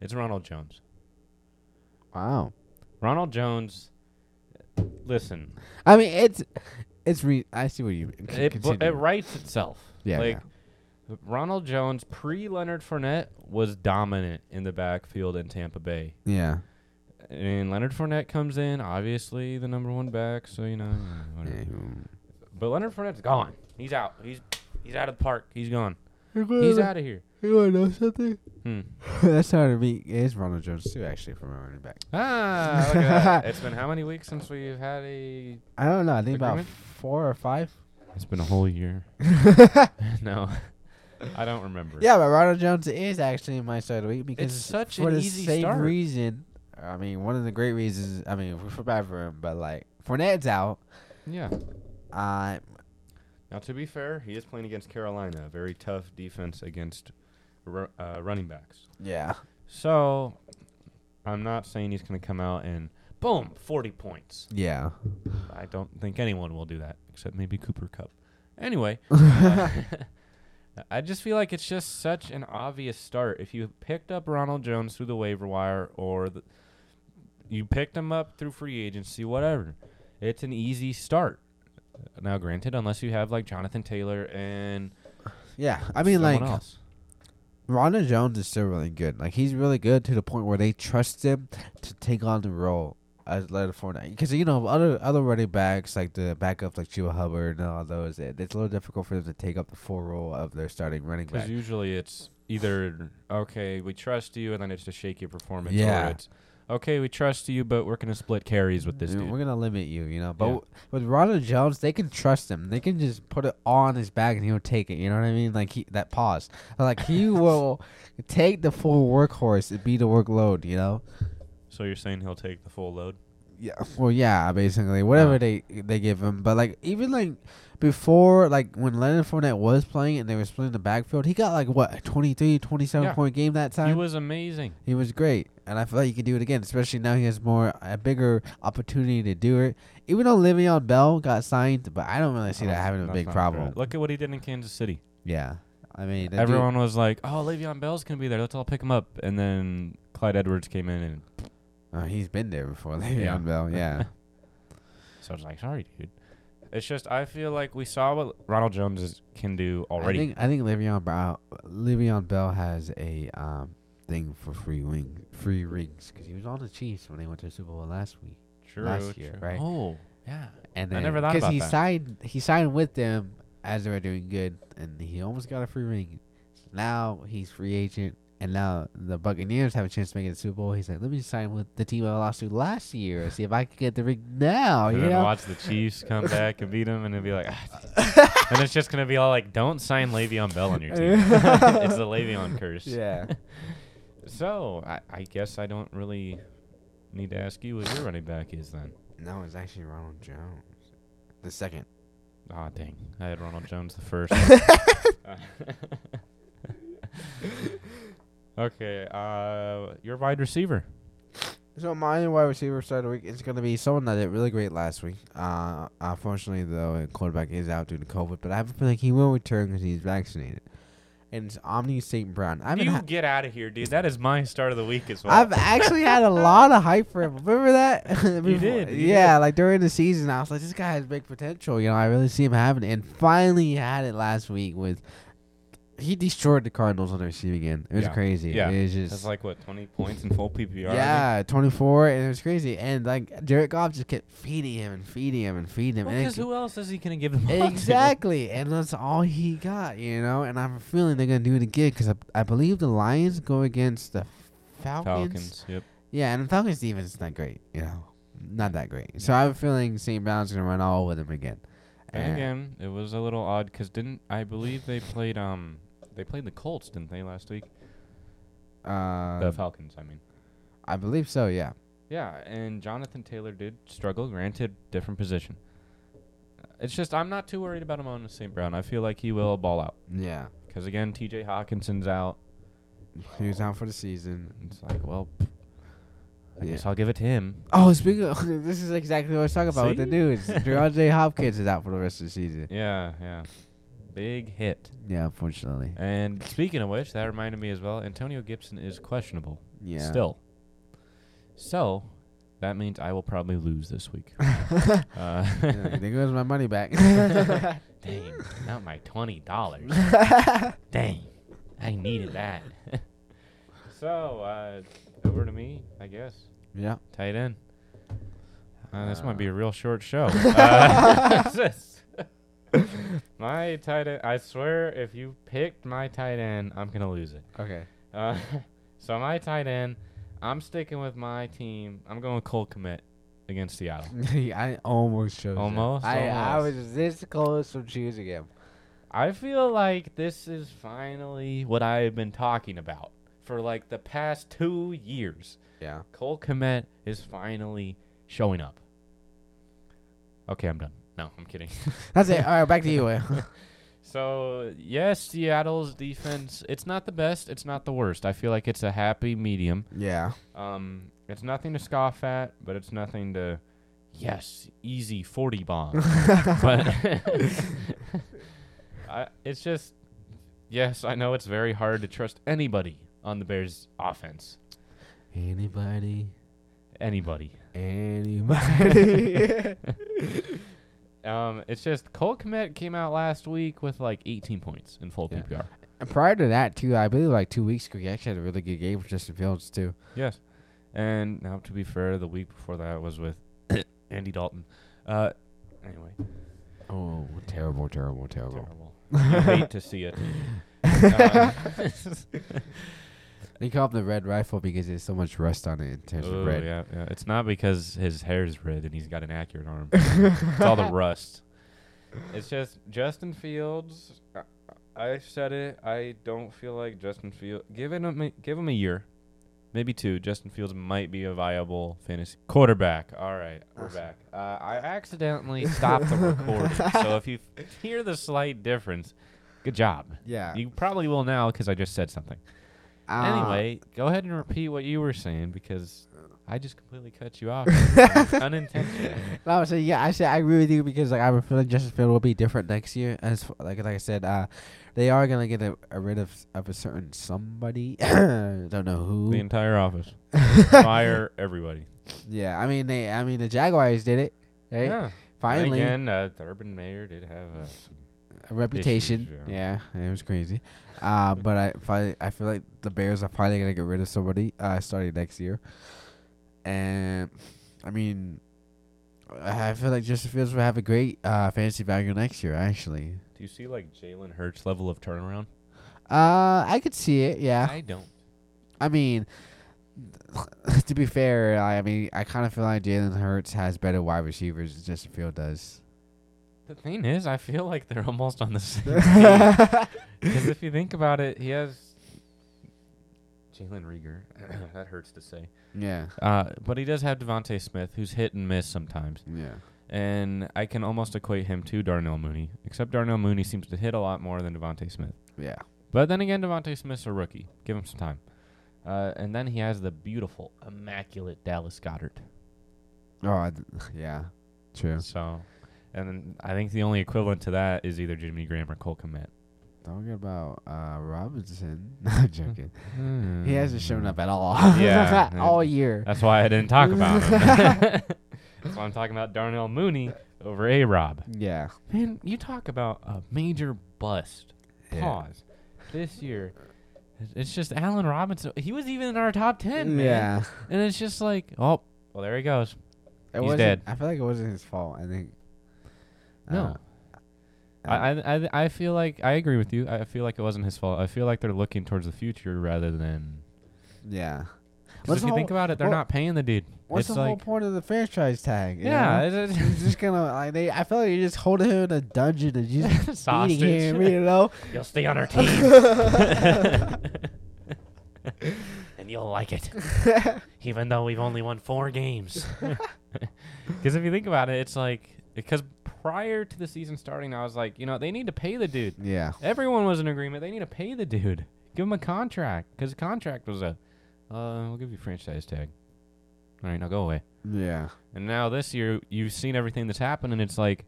It's Ronald Jones. Wow. Ronald Jones. Listen, I mean, it's it's re. I see what you. mean. C- it, it writes itself. Yeah, like Ronald Jones pre Leonard Fournette was dominant in the backfield in Tampa Bay. yeah. And Leonard Fournette comes in, obviously the number one back, so you know. Whatever. But Leonard Fournette's gone. He's out. He's he's out of the park. He's gone. He's out of here. You want to know something? Hmm. *laughs* That's hard to me. It's Ronald Jones too, actually, from a running back. Ah, look at that. *laughs* It's been how many weeks since we've had a? I don't know. I think about Agreement? four or five. It's been a whole year. *laughs* no, I don't remember. Yeah, but Ronald Jones is actually my start of the week because It's such for an the easy same start. reason. I mean, one of the great reasons. I mean, we feel bad for him, but like Fournette's out. Yeah. Uh, Now, to be fair, he is playing against Carolina, a very tough defense against uh, running backs. yeah, So, I'm not saying he's going to come out and boom, 40 points. yeah. I don't think anyone will do that except maybe Cooper Kupp. Anyway, *laughs* uh, *laughs* I just feel like it's just such an obvious start. If you picked up Ronald Jones through the waiver wire or the, you picked him up through free agency, whatever, it's an easy start. Now, granted, unless you have like Jonathan Taylor and Yeah, I mean, like else. Ronald Jones is still really good. Like he's really good to the point where they trust him to take on the role as Leonard Fournette. Because you know other other running backs like the backups like Chuba Hubbard and all those, it, it's a little difficult for them to take up the full role of their starting running back. Because usually it's either okay, we trust you, and then it's a shaky performance. Yeah. Or it's okay, we trust you, but we're gonna split carries with this You know, dude. We're gonna limit you, you know. But Yeah. w- with Ronald Jones, they can trust him. They can just put it all on his back and he'll take it. You know what I mean? Like he that pause, like he *laughs* will take the full workhorse and be the workload. You know. So you're saying he'll take the full load? Yeah. Well, yeah, basically whatever Uh. they they give him. But like even like before, like when Leonard Fournette was playing and they were splitting the backfield, he got like what 23, 27 Yeah. point game that time. He was amazing. He was great, and I feel like he can do it again. Especially now he has more a bigger opportunity to do it. Even though Le'Veon Bell got signed, but I don't really see that Oh, having a big problem. good. Look at what he did in Kansas City. Yeah, I mean the dude- Everyone was like, "Oh, Le'Veon Bell's gonna be there. Let's all pick him up." And then Clyde Edwards came in, and uh, he's been there before. *laughs* Le'Veon Yeah. Bell, yeah. *laughs* so I was like, "Sorry, dude." It's just I feel like we saw what Ronald Jones is, can do already. I think I think Le'Veon Bell, Le'Veon Bell has a um thing for free wing, free rings because he was on the Chiefs when they went to the Super Bowl last week. true, last year, true. right? Oh, yeah. And I then, never thought about he that. signed he signed with them as they were doing good, and he almost got a free ring. Now he's free agent, and now the Buccaneers have a chance to make it to the Super Bowl. He's like, let me sign with the team I lost to last year, see if I can get the ring now. and You then know? watch the Chiefs come back and beat him, and it'll be like, ah. *laughs* and it's just gonna be all like, "Don't sign Le'Veon Bell on your team." *laughs* it's the Le'Veon curse. yeah. So I, I guess I don't really need to ask you what your running back is then. No, it's actually Ronald Jones, the second. Ah, dang. I had Ronald Jones the first. *laughs* okay, uh, your wide receiver. So my wide receiver start of the week is going to be someone that did really great last week. Uh, unfortunately, though, quarterback is out due to COVID, but I have a feeling he will return because he's vaccinated. And it's Amon-Ra St. Brown. I You ha- get out of here, dude. That is my start of the week as well. I've actually had a lot of hype for him. Remember that? *laughs* *laughs* Before- did, you yeah, like during the season, I was like, this guy has big potential. You know, I really see him having it. And finally, he had it last week with. He destroyed the Cardinals on the receiving end. It was Yeah. crazy. Yeah. It was just. That's like what twenty points in full PPR. Yeah, 24, and it was crazy. And like Jared Goff just kept feeding him and feeding him and feeding him. Well, because who else is he gonna give the ball *laughs* to? exactly, and that's all he got, you know. And I have a feeling they're gonna do it again because I, I believe the Lions go against the Falcons. Falcons. Yep. Yeah, and the Falcons defense is not great, you know, not that great. So I have a feeling St. Brown's gonna run all over them again. And And- again, it was a little odd because didn't I believe they played um they played the Colts didn't they last week? Uh, the Falcons, I mean. I believe so. Yeah. Yeah, and Jonathan Taylor did struggle. Granted, different position. It's just I'm not too worried about him on the St. Brown. I feel like he will ball out Yeah. because again, T.J. Hockenson's out. He was out for the season. It's like, well, I Yeah. guess I'll give it to him. Oh, speaking of, *laughs* this is exactly what I was talking about with the See? news. *laughs* DeAndre Hopkins is out for the rest of the season. Yeah, yeah, big hit. Yeah, unfortunately. And speaking of which, that reminded me as well. Antonio Gibson is questionable Yeah. still. So, that means I will probably lose this week. *laughs* uh, Yeah, there goes my money back. *laughs* dang, *laughs* not my twenty dollars. dang, I needed that. so uh, over to me, I guess. yeah. Tight end. Uh, this might be a real short show. My tight end. I swear, if you picked my tight end, I'm gonna lose it. Okay. Uh, *laughs* so my tight end, I'm sticking with my team. I'm going with Cole Kmet against Seattle. *laughs* I almost chose. Almost, I I almost. was this close from choosing him. I feel like this is finally what I have been talking about for like the past two years. Yeah. Cole Kmet is finally showing up. Okay, I'm done. No, I'm kidding. *laughs* That's it. All right, back to you. Will. *laughs* So yes, Seattle's defense. It's not the best. It's not the worst. I feel like it's a happy medium. yeah. Um, it's nothing to scoff at, but it's nothing to, yes, easy forty bomb. *laughs* but I, it's just, yes, I know it's very hard to trust anybody on the Bears' offense. Anybody? Anybody. Anybody? Um, it's just Cole Kmet came out last week with like 18 points in full Yeah. PPR. and prior to that, too, I believe like two weeks ago, he actually had a really good game with Justin Fields too. Yes. And now, to be fair, the week before that was with *coughs* Andy Dalton. Uh, anyway, Oh, terrible, terrible, terrible. terrible. I hate to see it. Uh, *laughs* *laughs* *laughs* They call him the red rifle because there's so much rust on it in terms oh, of red. yeah, yeah. It's not because his hair's red and he's got an accurate arm. *laughs* it's all the rust. It's just Justin Fields. I, I said it. I don't feel like Justin Fields. Give him a, give him a year, maybe two. Justin Fields might be a viable fantasy quarterback. All right, we're back. Uh, I accidentally stopped the recording, so if you f- *laughs* hear the slight difference, good job. Yeah. You probably will now because I just said something. Uh, Anyway, go ahead and repeat what you were saying because I just completely cut you off *laughs* unintentionally. *laughs* No, so yeah, I said I agree with you because like I feel like Justin Field will be different next year. As like like I said, uh, they are gonna get a, a rid of of a certain somebody. I *coughs* don't know who. The entire office. *laughs* Fire everybody. yeah, I mean they. I mean the Jaguars did it. Right? Yeah. Finally, Again, uh, the Urban Meyer did have uh, some reputation. issues, yeah. it was crazy. Uh, but I finally, I feel like the Bears are finally gonna get rid of somebody uh, starting next year. And I mean, I feel like Justin Fields will have a great uh, fantasy value next year. Actually, Do you see like Jalen Hurts level of turnaround? uh, I could see it. Yeah, I don't. I mean, *laughs* to be fair, I, I mean, I kind of feel like Jalen Hurts has better wide receivers than Justin Field does. The thing is, I feel like they're *laughs* almost on the same. *laughs* Because if you think about it, he has Jalen Reagor. *coughs* that hurts to say. yeah, Uh, but he does have DeVonta Smith, who's hit and miss sometimes. yeah, And I can almost equate him to Darnell Mooney, except Darnell Mooney seems to hit a lot more than DeVonta Smith. yeah. But then again, DeVonta Smith's a rookie. Give him some time. Uh, and then he has the beautiful, immaculate Dallas Goedert. Oh, I th- *sighs* yeah, true. So, and I think the only equivalent to that is either Jimmy Graham or Cole Kmet. Talking about uh, Robinson. *laughs* No, I'm joking. He hasn't shown up at all. *laughs* Yeah, all year. That's why I didn't talk about him. *laughs* That's why I'm talking about Darnell Mooney over A Rob. Yeah. Man, you talk about a major bust. Yeah. Pause. This year, it's just Allen Robinson. He was even in our top 10, man. Yeah. And it's just like, oh, well, there he goes. It He's wasn't- dead. I feel like it wasn't his fault. I think. No. uh, I, I, I, I feel like I agree with you. I feel like it wasn't his fault. I feel like they're looking towards the future rather than. yeah. What's if you whole- think about it, they're what- not paying the dude. What's it's the whole point of the franchise tag? yeah, know? it's, It's just gonna like they. I feel like you're just holding him in a dungeon and just it's *laughs* sausage. beating him. You know. *laughs* You'll stay on our team, *laughs* and you'll like it, even though we've only won four games. Because if you think about it, it's like because prior to the season starting, I was like, you know, they need to pay the dude. yeah. Everyone was in agreement. They need to pay the dude. Give him a contract because the contract was a, uh, we'll give you a franchise tag. All right, now go away. Yeah. And now this year, you've seen everything that's happened, and it's like,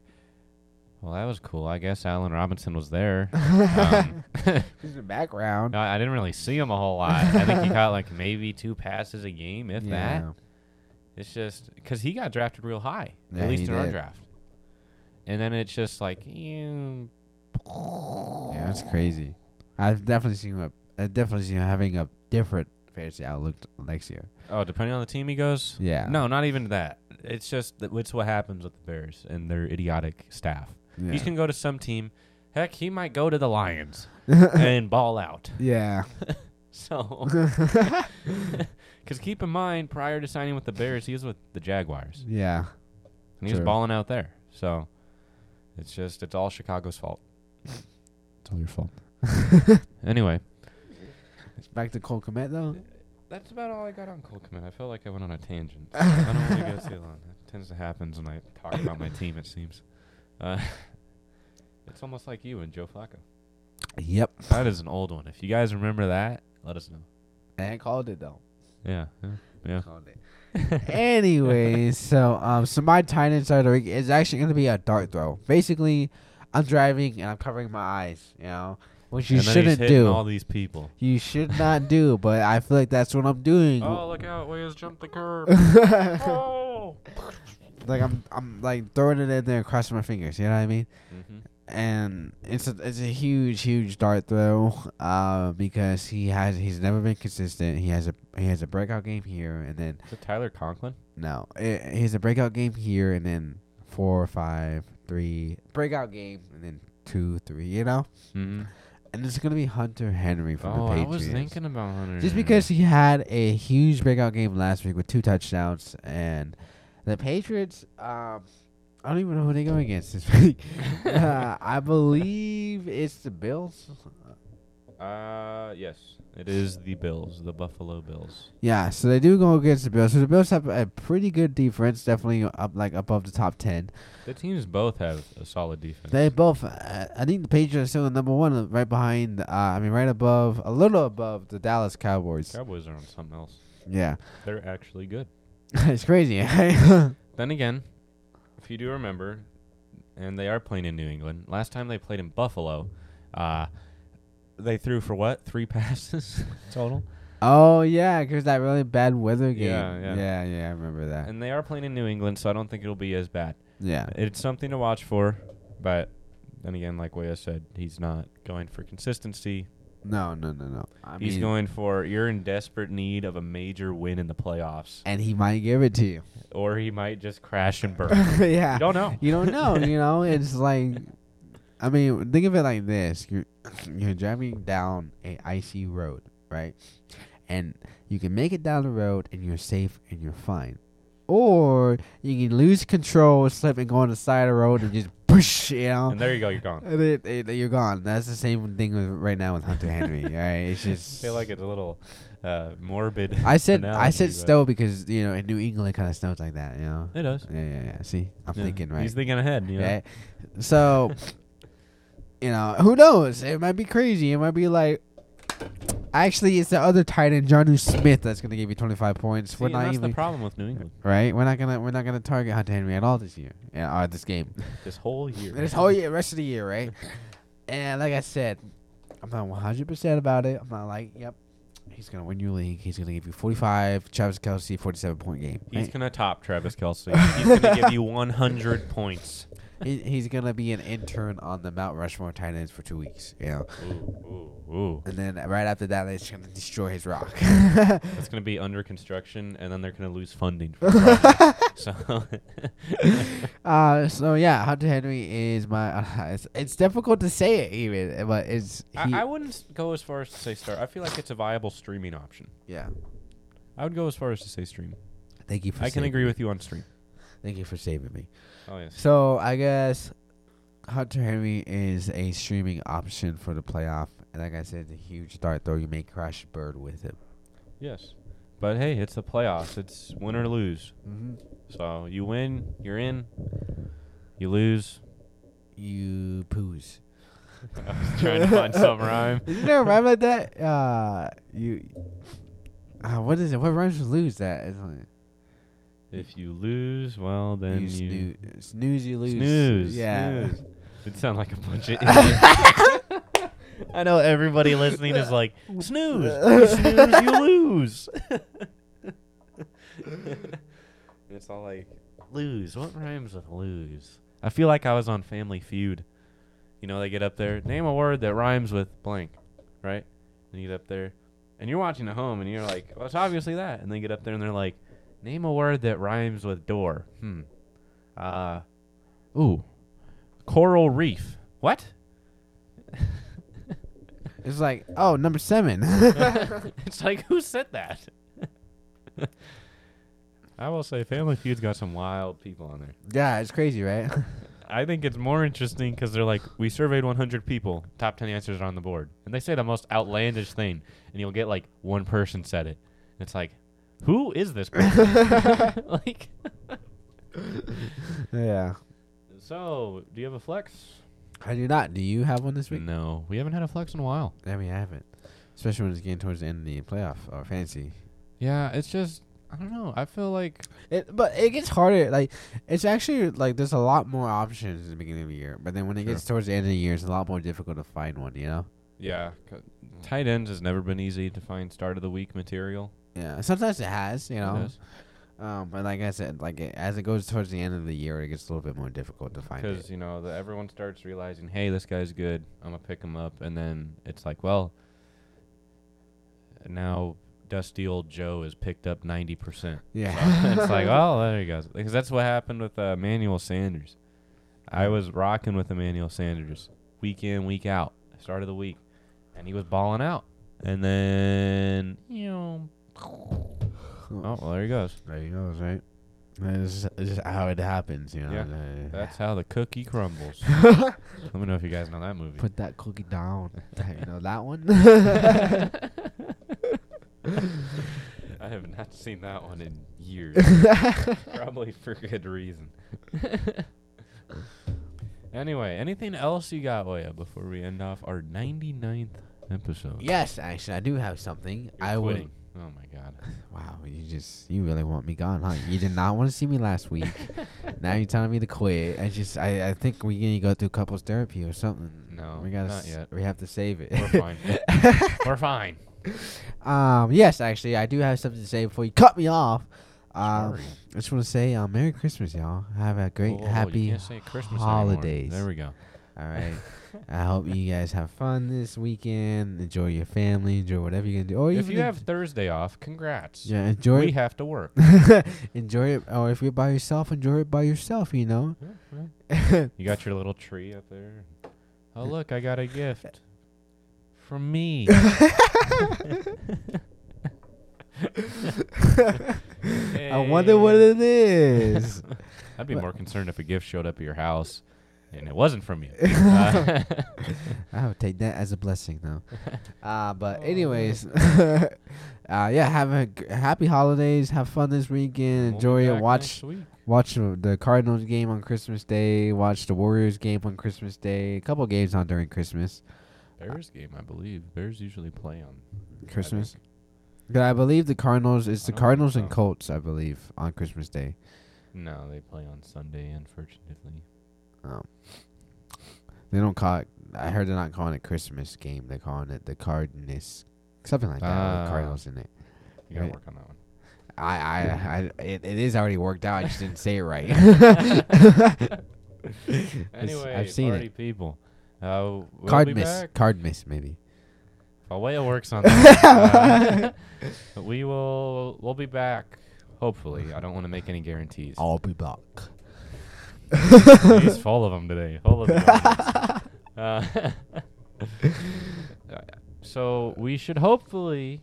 well, that was cool. I guess Allen Robinson was there. *laughs* um, *laughs* Just the background. I I didn't really see him a whole lot. I think he caught like maybe two passes a game, if yeah. that. It's just because he got drafted real high, Yeah, at least in our draft. And then it's just like, Yeah, that's crazy. I've definitely seen him. I've definitely seen him having a different fantasy outlook next year. oh, depending on the team he goes. Yeah. No, not even that. It's just that it's what happens with the Bears and their idiotic staff. Yeah. He can go to some team. Heck, he might go to the Lions *laughs* and ball out. yeah. *laughs* So, *laughs* because keep in mind, prior to signing with the Bears, he was with the Jaguars, yeah. and he was balling out there. So, it's just it's all Chicago's fault. It's all your fault. *laughs* anyway, it's Back to Cole Kmet though. that's about all I got on Cole Kmet. I felt like I went on a tangent. *laughs* I don't want to go too long. That tends to happen when I talk about my team. It seems. Uh, *laughs* it's almost like you and Joe Flacco. Yep. That is an old one. If you guys remember that, let us know. And called it though. Yeah, yeah, yeah. Called it. Anyways, so um, so my tight end start of the week is actually gonna be a dart throw. Basically, I'm driving and I'm covering my eyes. You know, which you and then shouldn't hitting do. all these people. you should not do, but I feel like that's what I'm doing. Oh, look out! Williams jumped the curb. *laughs* oh. like. I'm I'm like throwing it in there and crossing my fingers. You know what I mean? hmm and it's a it's a huge huge dart throw uh because he has he's never been consistent he has a he has a breakout game here and then Is it Tyler Conklin? no eh, he has a breakout game here and then four five three breakout game and then two three you know Mm-hmm. and it's gonna be Hunter Henry from Oh, the I was thinking about Hunter. just because he had a huge breakout game last week with two touchdowns and the Patriots um I don't even know who they go against this week. *laughs* uh, I believe it's the Bills. Uh, yes, it is the Bills, the Buffalo Bills. Yeah, so they do go against the Bills. So the Bills have a pretty good defense, definitely up like above the top ten. The teams both have a solid defense. They both, uh, I think the Patriots are still the number one, right behind. Uh, I mean, right above, a little above the Dallas Cowboys. Cowboys are on something else. Yeah, They're actually good. *laughs* it's crazy. *laughs* Then again, you do remember, and they are playing in New England. Last time they played in Buffalo, uh, they threw for what? Three *laughs* passes total. oh yeah, because that really bad weather game. Yeah, yeah. yeah, yeah. I remember that. And they are playing in New England, so I don't think it'll be as bad. Yeah, It's something to watch for, but then again, like Waya said, he's not going for consistency. No, no, no, no. I he's mean, going for you're in desperate need of a major win in the playoffs, and he might give it to you. or he might just crash and burn. *laughs* yeah, you don't know. You don't know, *laughs* you know. It's like, I mean, think of it like this: you're you're driving down a icy road, right? And you can make it down the road, and you're safe and you're fine, or you can lose control, slip, and go on the side of the road and just push, you know. And there you go, you're gone. And it, it, you're gone. That's the same thing with, right now with Hunter Henry. *laughs* all right, it's just I feel like it's a little uh, morbid. *laughs* I said I said snow because you know in New England it kind of snows like that, you know. It does. Yeah, yeah, yeah. See, I'm Yeah, thinking right. He's thinking ahead. You know? Right? So, *laughs* you know, who knows? It might be crazy. It might be like, actually, it's the other tight end, Jonnu Smith, that's gonna give you 25 points. See, we're not that's even the problem with New England right. We're not gonna we're not gonna target Hunter Henry at all this year. Yeah, or this game. *laughs* this whole year. *laughs* this whole year, rest of the year, right? *laughs* and like I said, I'm not 100 percent about it. I'm not like, yep, he's gonna win your league. He's gonna give you 45. Travis Kelce, 47 point game. He's right? gonna top Travis Kelce. He's gonna give you 100 points. He, he's gonna be an intern on the Mount Rushmore tight ends for two weeks. You know. Ooh, ooh, ooh. And then right after that, they're just gonna destroy his rock. *laughs* That's gonna be under construction, and then they're gonna lose funding. For *laughs* so *laughs* uh, so yeah, Hunter Henry is my. Uh, it's, it's difficult to say it even, but it's I, I wouldn't go as far as to say start. I feel like it's a viable streaming option. yeah. I would go as far as to say stream. Thank you for. I can agree me. with you on stream. Thank you for saving me. Oh yes. So I guess Hunter Henry is a streaming option for the playoff, and like I said, it's a huge dart throw. You may crash bird with it. Yes. But hey, it's the playoffs. It's win or lose. Mm-hmm. So you win, you're in. You lose. You poos. *laughs* I was trying to find some *laughs* rhyme. Isn't there a rhyme like that? Uh, you. Uh, what is it? What rhymes with lose that? It's like, If you lose, well then you you, snoo- snooze, you lose. snooze. Yeah. snooze. It sound like a bunch of *laughs* idiots. I know everybody listening is like, snooze. You snooze, you lose. It's all like lose. What rhymes with lose? I feel like I was on Family Feud. You know, they get up there, name a word that rhymes with blank, right? And you get up there, and you're watching at home, and you're like, well, it's obviously that. And they get up there, and they're like, name a word that rhymes with door. Hmm. Uh, ooh, coral reef. What? *laughs* It's like, oh, number seven. *laughs* *laughs* it's like, who said that? I will say, Family Feud's got some wild people on there. yeah, it's crazy, right? I think it's more interesting because they're like, we surveyed 100 people, top 10 answers are on the board, and they say the most outlandish thing, and you'll get like one person said it. And it's like, who is this *laughs* person? *laughs* like, *laughs* yeah. so do you have a flex? I do not. Do you have one this week? No, we haven't had a flex in a while. Mean, I haven't. Especially when it's getting towards the end of the playoff uh, or fancy. Yeah, it's just, I don't know. I feel like It, but it gets harder. Like it's actually like there's a lot more options in the beginning of the year, but then when it Sure. gets towards the end of the year, it's a lot more difficult to find one. You know? Yeah, tight ends has never been easy to find start of the week material. Yeah. Sometimes it has. You know. Um, but like I said, like it, as it goes towards the end of the year, it gets a little bit more difficult to find because you know the, everyone starts realizing, hey, this guy's good. I'm gonna pick him up, and then it's like, well, now dusty old Joe is picked up ninety percent. Yeah. it's like, *laughs* oh, there you go. Because that's what happened with uh, Emmanuel Sanders. I was rocking with Emmanuel Sanders week in, week out, start of the week, and he was balling out. And then, you know, Oh, oh, well, there he goes. There he goes, right? This is, how it happens, you know. Yeah, That's how the cookie crumbles. *laughs* Let me know if you guys know that movie. Put that cookie down. *laughs* you know that one? I have not seen that one in years. *laughs* Probably for good reason. anyway, anything else you got, Waya, before we end off our 99th episode? yes, actually, I do have something. You're I quitting. will. Oh my god. *laughs* Wow, you just you really want me gone, huh? You did not want to see me last week. *laughs* now you're telling me to quit. I just I, I think we need to go through couples therapy or something. No, we gotta not s- yet. We have to save it. We're fine. *laughs* We're fine. Um, yes, actually, I do have something to say before you cut me off. Um, Sorry. I just want to say, uh, Merry Christmas, y'all. Have a great, Whoa, whoa, whoa, you happy Christmas anymore. holidays. There we go. All right. I hope you guys have fun this weekend. Enjoy your family. Enjoy whatever you're gonna do. Or If you have Thursday off, congrats. yeah, enjoy we it. have to work. *laughs* enjoy it. Or if you're by yourself, enjoy it by yourself. You know. *laughs* You got your little tree up there. Oh look, I got a gift from me. *laughs* I wonder what it is. I'd be more concerned if a gift showed up at your house and it wasn't from you. Uh, *laughs* *laughs* I would take that as a blessing, though. *laughs* Uh, but anyways, uh, yeah, have a g- happy holidays. Have fun this weekend. we'll Enjoy it. Watch watch the the Cardinals game on Christmas Day. Watch the Warriors game on Christmas Day. A couple games on during Christmas. Bears game, I believe. Bears usually play on Christmas. think. Yeah, I believe the Cardinals. It's I the don't Cardinals and. Colts. I believe on Christmas Day. No, they play on Sunday, unfortunately. Um, they don't call it. I heard they're not calling it Christmas game. They're calling it the Cardinals, something like that. Ah. Cardinals in it. You gotta Right. work on that one. I, I, I it, it is already worked out. I just didn't say it right. *laughs* *laughs* Anyway, I've seen party it. people. Uh, we'll Card miss, card miss, maybe. Awaya works on that. uh, *laughs* we will. We'll be back. Hopefully, I don't want to make any guarantees. I'll be back. *laughs* He's full of them today. Full of them. *laughs* uh, *laughs* so we should hopefully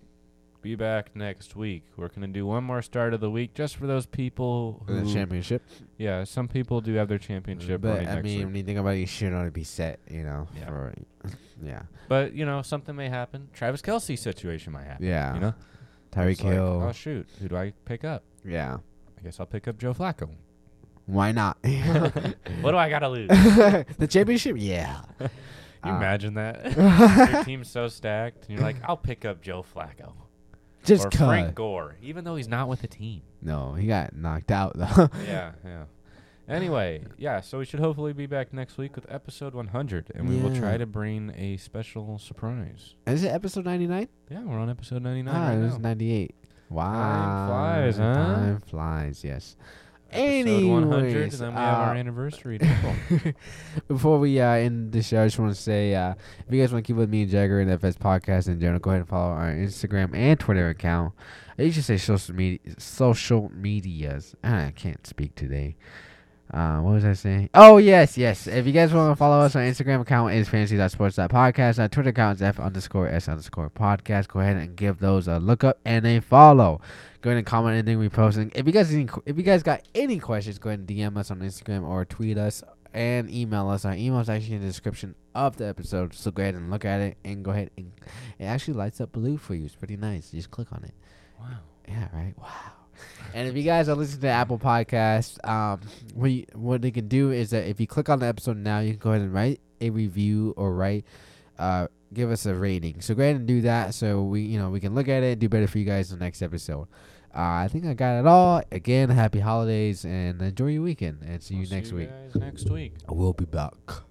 be back next week. We're gonna do one more start of the week just for those people The championship. Yeah, some people do have their championship But I next mean, week. when you think about it, you should already be set. You know. Yeah. For, yeah. But you know, something may happen. Travis Kelce situation might happen. Yeah. You know, Tyreek It's like, Hill. oh shoot, who do I pick up? yeah. I guess I'll pick up Joe Flacco. Why not? *laughs* what do I gotta lose? *laughs* the championship. Yeah. Can *laughs* you Uh, imagine that? Your team's so stacked, and you're like, I'll pick up Joe Flacco Just or cut. Frank Gore, even though he's not with the team. No, he got knocked out though. yeah, yeah. Anyway, yeah. So we should hopefully be back next week with episode 100, and we will try to bring a special surprise. Is it episode ninety nine? Yeah, we're on episode 99 Ah, right it was now. ninety eight. Wow. Time flies, huh? Time flies, yes. Episode 100, and then we have our uh, anniversary. *laughs* Before we uh, end the show, I just want to say uh, if you guys want to keep with me and Jagger and FS Podcast in general, go ahead and follow our Instagram and Twitter account. I should say social media, social medias. Ah, I can't speak today. Uh, what was I saying? Oh yes, yes. If you guys want to follow us, our Instagram account is fantasy.sports.podcast. Our Twitter account is f underscore s underscore podcast. Go ahead and give those a look up and a follow. Go ahead and comment anything we posting. If you guys any, if you guys got any questions, go ahead and DM us on Instagram or tweet us and email us. Our email is actually in the description of the episode. So go ahead and look at it and go ahead and it actually lights up blue for you. It's pretty nice. Just click on it. wow. Yeah, right. Wow. And if you guys are listening to Apple Podcasts, um, what you, what they can do is that if you click on the episode now, you can go ahead and write a review or write, uh, give us a rating. So go ahead and do that, so we you know we can look at it and do better for you guys in the next episode. Uh, I think I got it all. Again, happy holidays and enjoy your weekend. And see you We'll next see week. guys next week. We'll be back.